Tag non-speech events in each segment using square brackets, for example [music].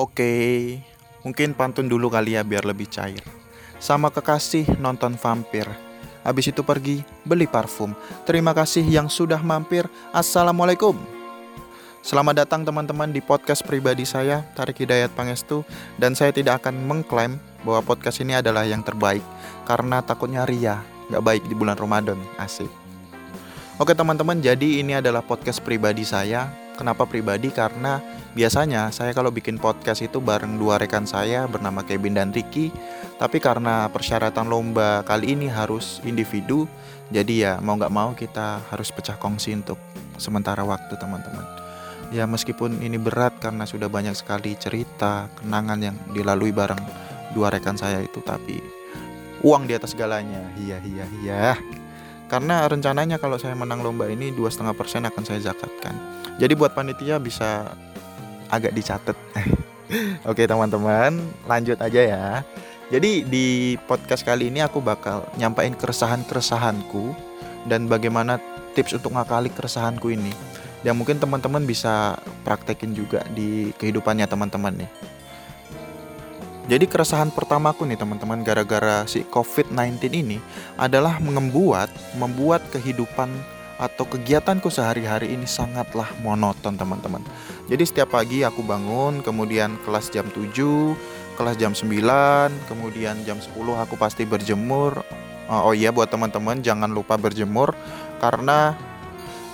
Oke, mungkin pantun dulu kali ya biar lebih cair. Sama kekasih nonton vampir. Habis itu pergi beli parfum. Terima kasih yang sudah mampir. Assalamualaikum. Selamat datang teman-teman di podcast pribadi saya, Tarik Hidayat Pangestu. Dan saya tidak akan mengklaim bahwa podcast ini adalah yang terbaik. Karena takutnya ria, gak baik di bulan Ramadan. Asik. Oke teman-teman, jadi ini adalah podcast pribadi saya. Kenapa pribadi? Karena biasanya saya kalau bikin podcast itu bareng dua rekan saya bernama Kevin dan Ricky. Tapi karena persyaratan lomba kali ini harus individu, jadi ya mau nggak mau kita harus pecah kongsi untuk sementara waktu teman-teman. Ya meskipun ini berat karena sudah banyak sekali cerita, kenangan yang dilalui bareng dua rekan saya itu, tapi uang di atas segalanya. Iya iya iya. Karena rencananya kalau saya menang lomba ini dua setengah persen akan saya zakatkan. Jadi buat panitia bisa agak dicatat. [laughs] Oke teman-teman, lanjut aja ya. Jadi di podcast kali ini aku bakal nyampain keresahan-keresahanku dan bagaimana tips untuk ngakali keresahanku ini. Yang mungkin teman-teman bisa praktekin juga di kehidupannya teman-teman nih. Jadi keresahan pertamaku nih teman-teman gara-gara si COVID-19 ini adalah membuat membuat kehidupan atau kegiatanku sehari-hari ini sangatlah monoton teman-teman. Jadi setiap pagi aku bangun, kemudian kelas jam 7, kelas jam 9, kemudian jam 10 aku pasti berjemur. Oh, oh iya buat teman-teman jangan lupa berjemur karena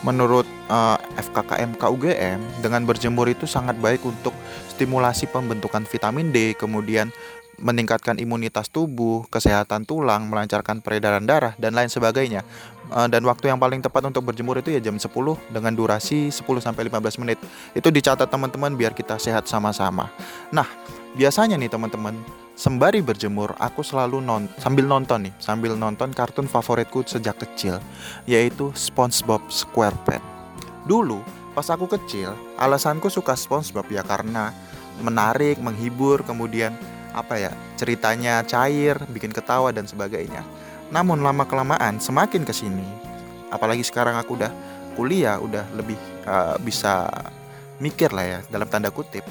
menurut uh, FKKM KUGM dengan berjemur itu sangat baik untuk stimulasi pembentukan vitamin D, kemudian meningkatkan imunitas tubuh, kesehatan tulang, melancarkan peredaran darah dan lain sebagainya. Uh, dan waktu yang paling tepat untuk berjemur itu ya jam 10 dengan durasi 10 sampai 15 menit. Itu dicatat teman-teman biar kita sehat sama-sama. Nah, biasanya nih teman-teman sembari berjemur aku selalu non sambil nonton nih sambil nonton kartun favoritku sejak kecil yaitu SpongeBob SquarePants dulu pas aku kecil alasanku suka SpongeBob ya karena menarik menghibur kemudian apa ya ceritanya cair bikin ketawa dan sebagainya namun lama kelamaan semakin ke sini apalagi sekarang aku udah kuliah udah lebih uh, bisa mikir lah ya dalam tanda kutip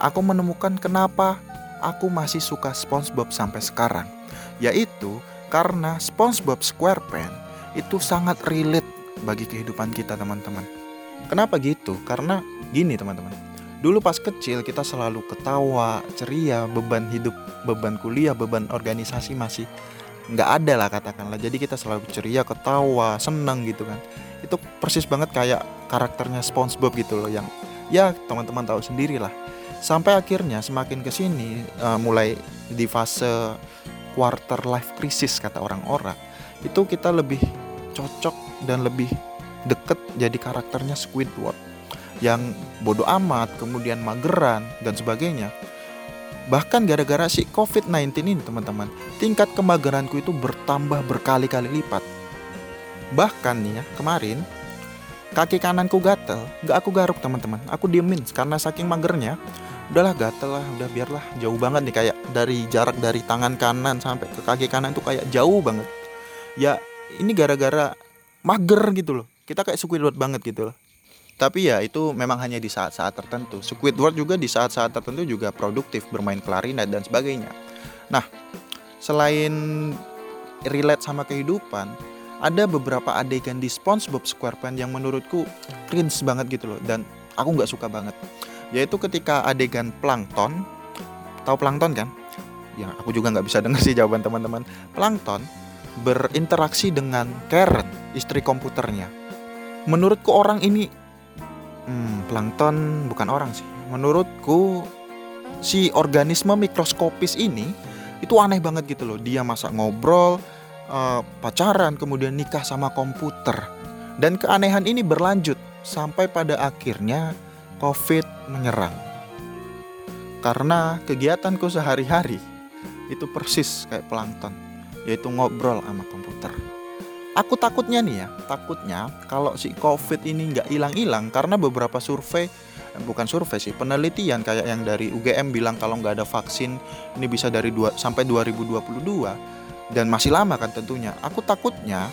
aku menemukan kenapa aku masih suka SpongeBob sampai sekarang, yaitu karena SpongeBob SquarePants itu sangat relate bagi kehidupan kita teman-teman. Kenapa gitu? Karena gini teman-teman. Dulu pas kecil kita selalu ketawa, ceria, beban hidup, beban kuliah, beban organisasi masih nggak ada lah katakanlah. Jadi kita selalu ceria, ketawa, seneng gitu kan. Itu persis banget kayak karakternya SpongeBob gitu loh yang ya teman-teman tahu sendiri lah sampai akhirnya semakin ke sini uh, mulai di fase quarter life crisis kata orang-orang itu kita lebih cocok dan lebih deket jadi karakternya Squidward yang bodoh amat kemudian mageran dan sebagainya. Bahkan gara-gara si COVID-19 ini teman-teman tingkat kemageranku itu bertambah berkali-kali lipat. Bahkan nih ya kemarin kaki kananku gatel. Nggak aku garuk teman-teman. Aku diemin karena saking magernya. Udahlah gatel lah udah biarlah. Jauh banget nih kayak dari jarak dari tangan kanan sampai ke kaki kanan tuh kayak jauh banget. Ya ini gara-gara mager gitu loh. Kita kayak Squidward banget gitu loh tapi ya itu memang hanya di saat-saat tertentu. Squidward juga di saat-saat tertentu juga produktif bermain klarinet dan sebagainya. Nah selain relate sama kehidupan ada beberapa adegan di SpongeBob SquarePants yang menurutku cringe banget gitu loh dan aku nggak suka banget. Yaitu ketika adegan plankton tahu plankton kan? Ya aku juga nggak bisa dengar sih jawaban teman-teman. Plankton berinteraksi dengan Karen istri komputernya. Menurutku orang ini hmm, plankton bukan orang sih menurutku si organisme mikroskopis ini itu aneh banget gitu loh dia masa ngobrol uh, pacaran kemudian nikah sama komputer dan keanehan ini berlanjut sampai pada akhirnya COVID menyerang. Karena kegiatanku sehari-hari itu persis kayak plankton, yaitu ngobrol sama komputer. Aku takutnya nih ya, takutnya kalau si COVID ini nggak hilang-hilang karena beberapa survei, eh, bukan survei sih, penelitian kayak yang dari UGM bilang kalau nggak ada vaksin ini bisa dari 2 sampai 2022 dan masih lama kan tentunya. Aku takutnya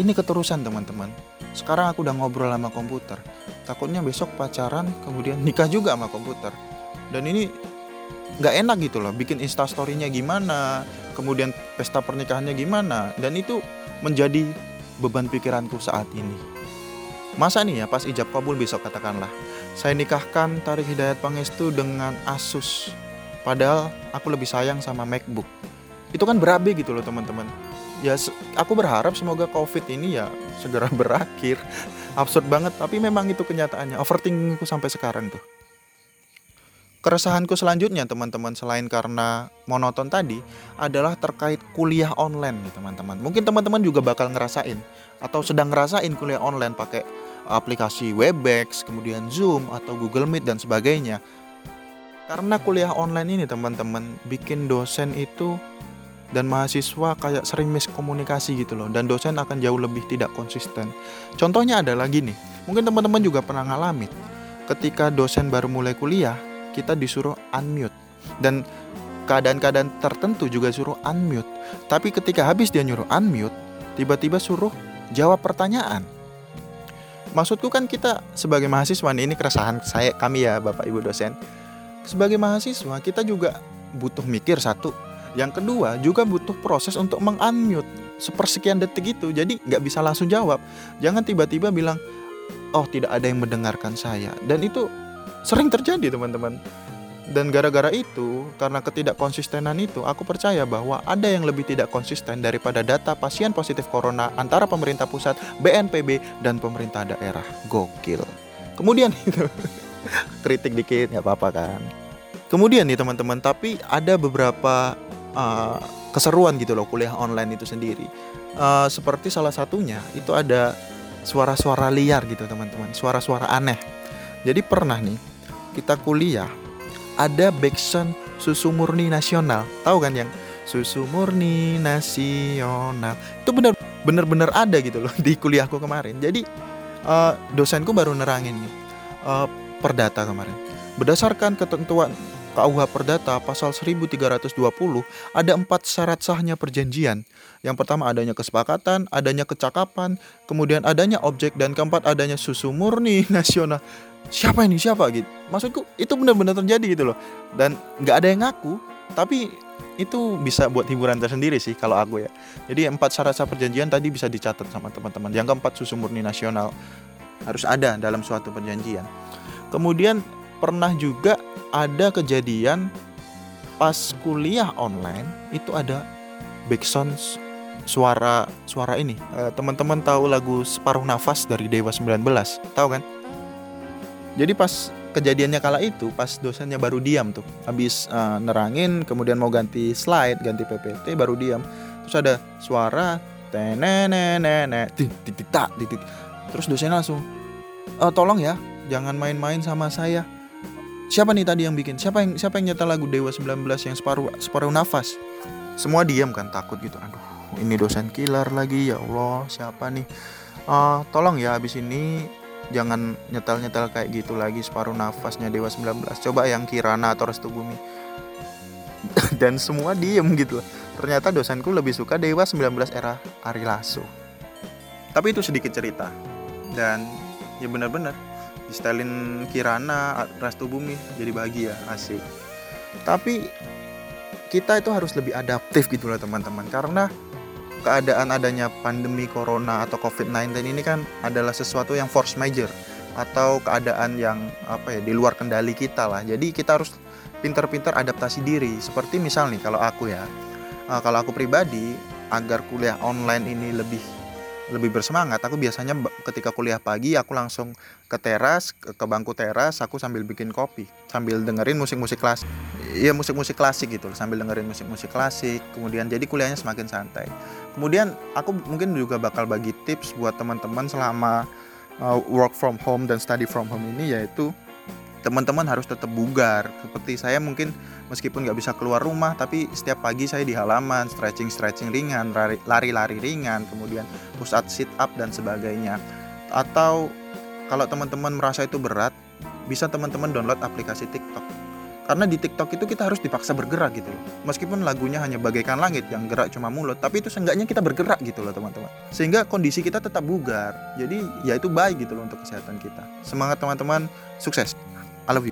ini keterusan teman-teman. Sekarang aku udah ngobrol sama komputer. Takutnya besok pacaran kemudian [laughs] nikah juga sama komputer. Dan ini nggak enak gitu loh bikin instastorynya gimana kemudian pesta pernikahannya gimana. Dan itu menjadi beban pikiranku saat ini. Masa nih ya pas ijab kabul besok katakanlah. Saya nikahkan Tarik Hidayat Pangestu dengan Asus. Padahal aku lebih sayang sama MacBook. Itu kan berabe gitu loh teman-teman. Ya aku berharap semoga covid ini ya segera [laughs] berakhir. Absurd banget tapi memang itu kenyataannya. Overthinkingku sampai sekarang tuh keresahanku selanjutnya teman-teman selain karena monoton tadi adalah terkait kuliah online nih teman-teman. Mungkin teman-teman juga bakal ngerasain atau sedang ngerasain kuliah online pakai aplikasi Webex kemudian Zoom atau Google Meet dan sebagainya. Karena kuliah online ini teman-teman bikin dosen itu dan mahasiswa kayak sering miskomunikasi gitu loh dan dosen akan jauh lebih tidak konsisten. Contohnya adalah gini mungkin teman-teman juga pernah ngalamin ketika dosen baru mulai kuliah kita disuruh unmute dan keadaan-keadaan tertentu juga suruh unmute tapi ketika habis dia nyuruh unmute tiba-tiba suruh jawab pertanyaan maksudku kan kita sebagai mahasiswa ini keresahan saya kami ya Bapak Ibu dosen sebagai mahasiswa kita juga butuh mikir satu yang kedua juga butuh proses untuk mengunmute sepersekian detik itu. Jadi nggak bisa langsung jawab. Jangan tiba-tiba bilang, oh tidak ada yang mendengarkan saya. Dan itu sering terjadi teman-teman. Dan gara-gara itu, karena ketidakkonsistenan itu, aku percaya bahwa ada yang lebih tidak konsisten daripada data pasien positif corona antara pemerintah pusat, BNPB, dan pemerintah daerah. Gokil. Kemudian [laughs] itu, kritik dikit, nggak apa-apa kan. Kemudian nih teman-teman, tapi ada beberapa uh, keseruan gitu loh kuliah online itu sendiri. Uh, seperti salah satunya itu ada suara-suara liar gitu teman-teman, suara-suara aneh. Jadi pernah nih kita kuliah ada backsound susu murni nasional, tahu kan yang susu murni nasional itu bener bener-bener ada gitu loh [laughs] di kuliahku kemarin. Jadi uh, dosenku baru nerangin nih uh, perdata kemarin. Berdasarkan ketentuan KUH Perdata pasal 1320 ada empat syarat sahnya perjanjian. Yang pertama adanya kesepakatan, adanya kecakapan, kemudian adanya objek dan keempat adanya susu murni [laughs] nasional. Siapa ini siapa gitu? Maksudku itu benar-benar terjadi gitu loh. Dan nggak ada yang ngaku, tapi itu bisa buat hiburan tersendiri sih kalau aku ya. Jadi empat syarat sah perjanjian tadi bisa dicatat sama teman-teman. Yang keempat susu murni nasional harus ada dalam suatu perjanjian. Kemudian pernah juga ada kejadian pas kuliah online itu ada backsound suara suara ini uh, teman-teman tahu lagu separuh nafas dari Dewa 19 tahu kan jadi pas kejadiannya kala itu pas dosennya baru diam tuh habis uh, nerangin kemudian mau ganti slide ganti PPT baru diam terus ada suara tenenenene titik titik terus dosennya langsung e, tolong ya jangan main-main sama saya Siapa nih tadi yang bikin? Siapa yang siapa yang nyetel lagu Dewa 19 yang separuh separuh nafas? Semua diam kan takut gitu. Aduh, ini dosen killer lagi ya Allah, siapa nih? Uh, tolong ya habis ini jangan nyetel-nyetel kayak gitu lagi separuh nafasnya Dewa 19. Coba yang Kirana atau Restu Bumi. [laughs] Dan semua diem gitu. Ternyata dosenku lebih suka Dewa 19 era Ari Lasso. Tapi itu sedikit cerita. Dan ya benar-benar di setelin Kirana Restu Bumi jadi bahagia asik tapi kita itu harus lebih adaptif gitu loh teman-teman karena keadaan adanya pandemi corona atau covid-19 ini kan adalah sesuatu yang force major atau keadaan yang apa ya di luar kendali kita lah. Jadi kita harus pintar-pintar adaptasi diri. Seperti misal nih kalau aku ya eh, kalau aku pribadi agar kuliah online ini lebih lebih bersemangat. Aku biasanya ketika kuliah pagi aku langsung ke teras ke, bangku teras aku sambil bikin kopi sambil dengerin musik-musik klasik. Iya musik-musik klasik gitu sambil dengerin musik-musik klasik kemudian jadi kuliahnya semakin santai. Kemudian aku mungkin juga bakal bagi tips buat teman-teman selama uh, work from home dan study from home ini yaitu teman-teman harus tetap bugar. Seperti saya mungkin meskipun nggak bisa keluar rumah tapi setiap pagi saya di halaman stretching stretching ringan lari-lari ringan kemudian push up sit up dan sebagainya. Atau kalau teman-teman merasa itu berat bisa teman-teman download aplikasi TikTok. Karena di TikTok itu kita harus dipaksa bergerak gitu loh. Meskipun lagunya hanya bagaikan langit yang gerak cuma mulut tapi itu seenggaknya kita bergerak gitu loh teman-teman. Sehingga kondisi kita tetap bugar. Jadi ya itu baik gitu loh untuk kesehatan kita. Semangat teman-teman. Sukses I love you.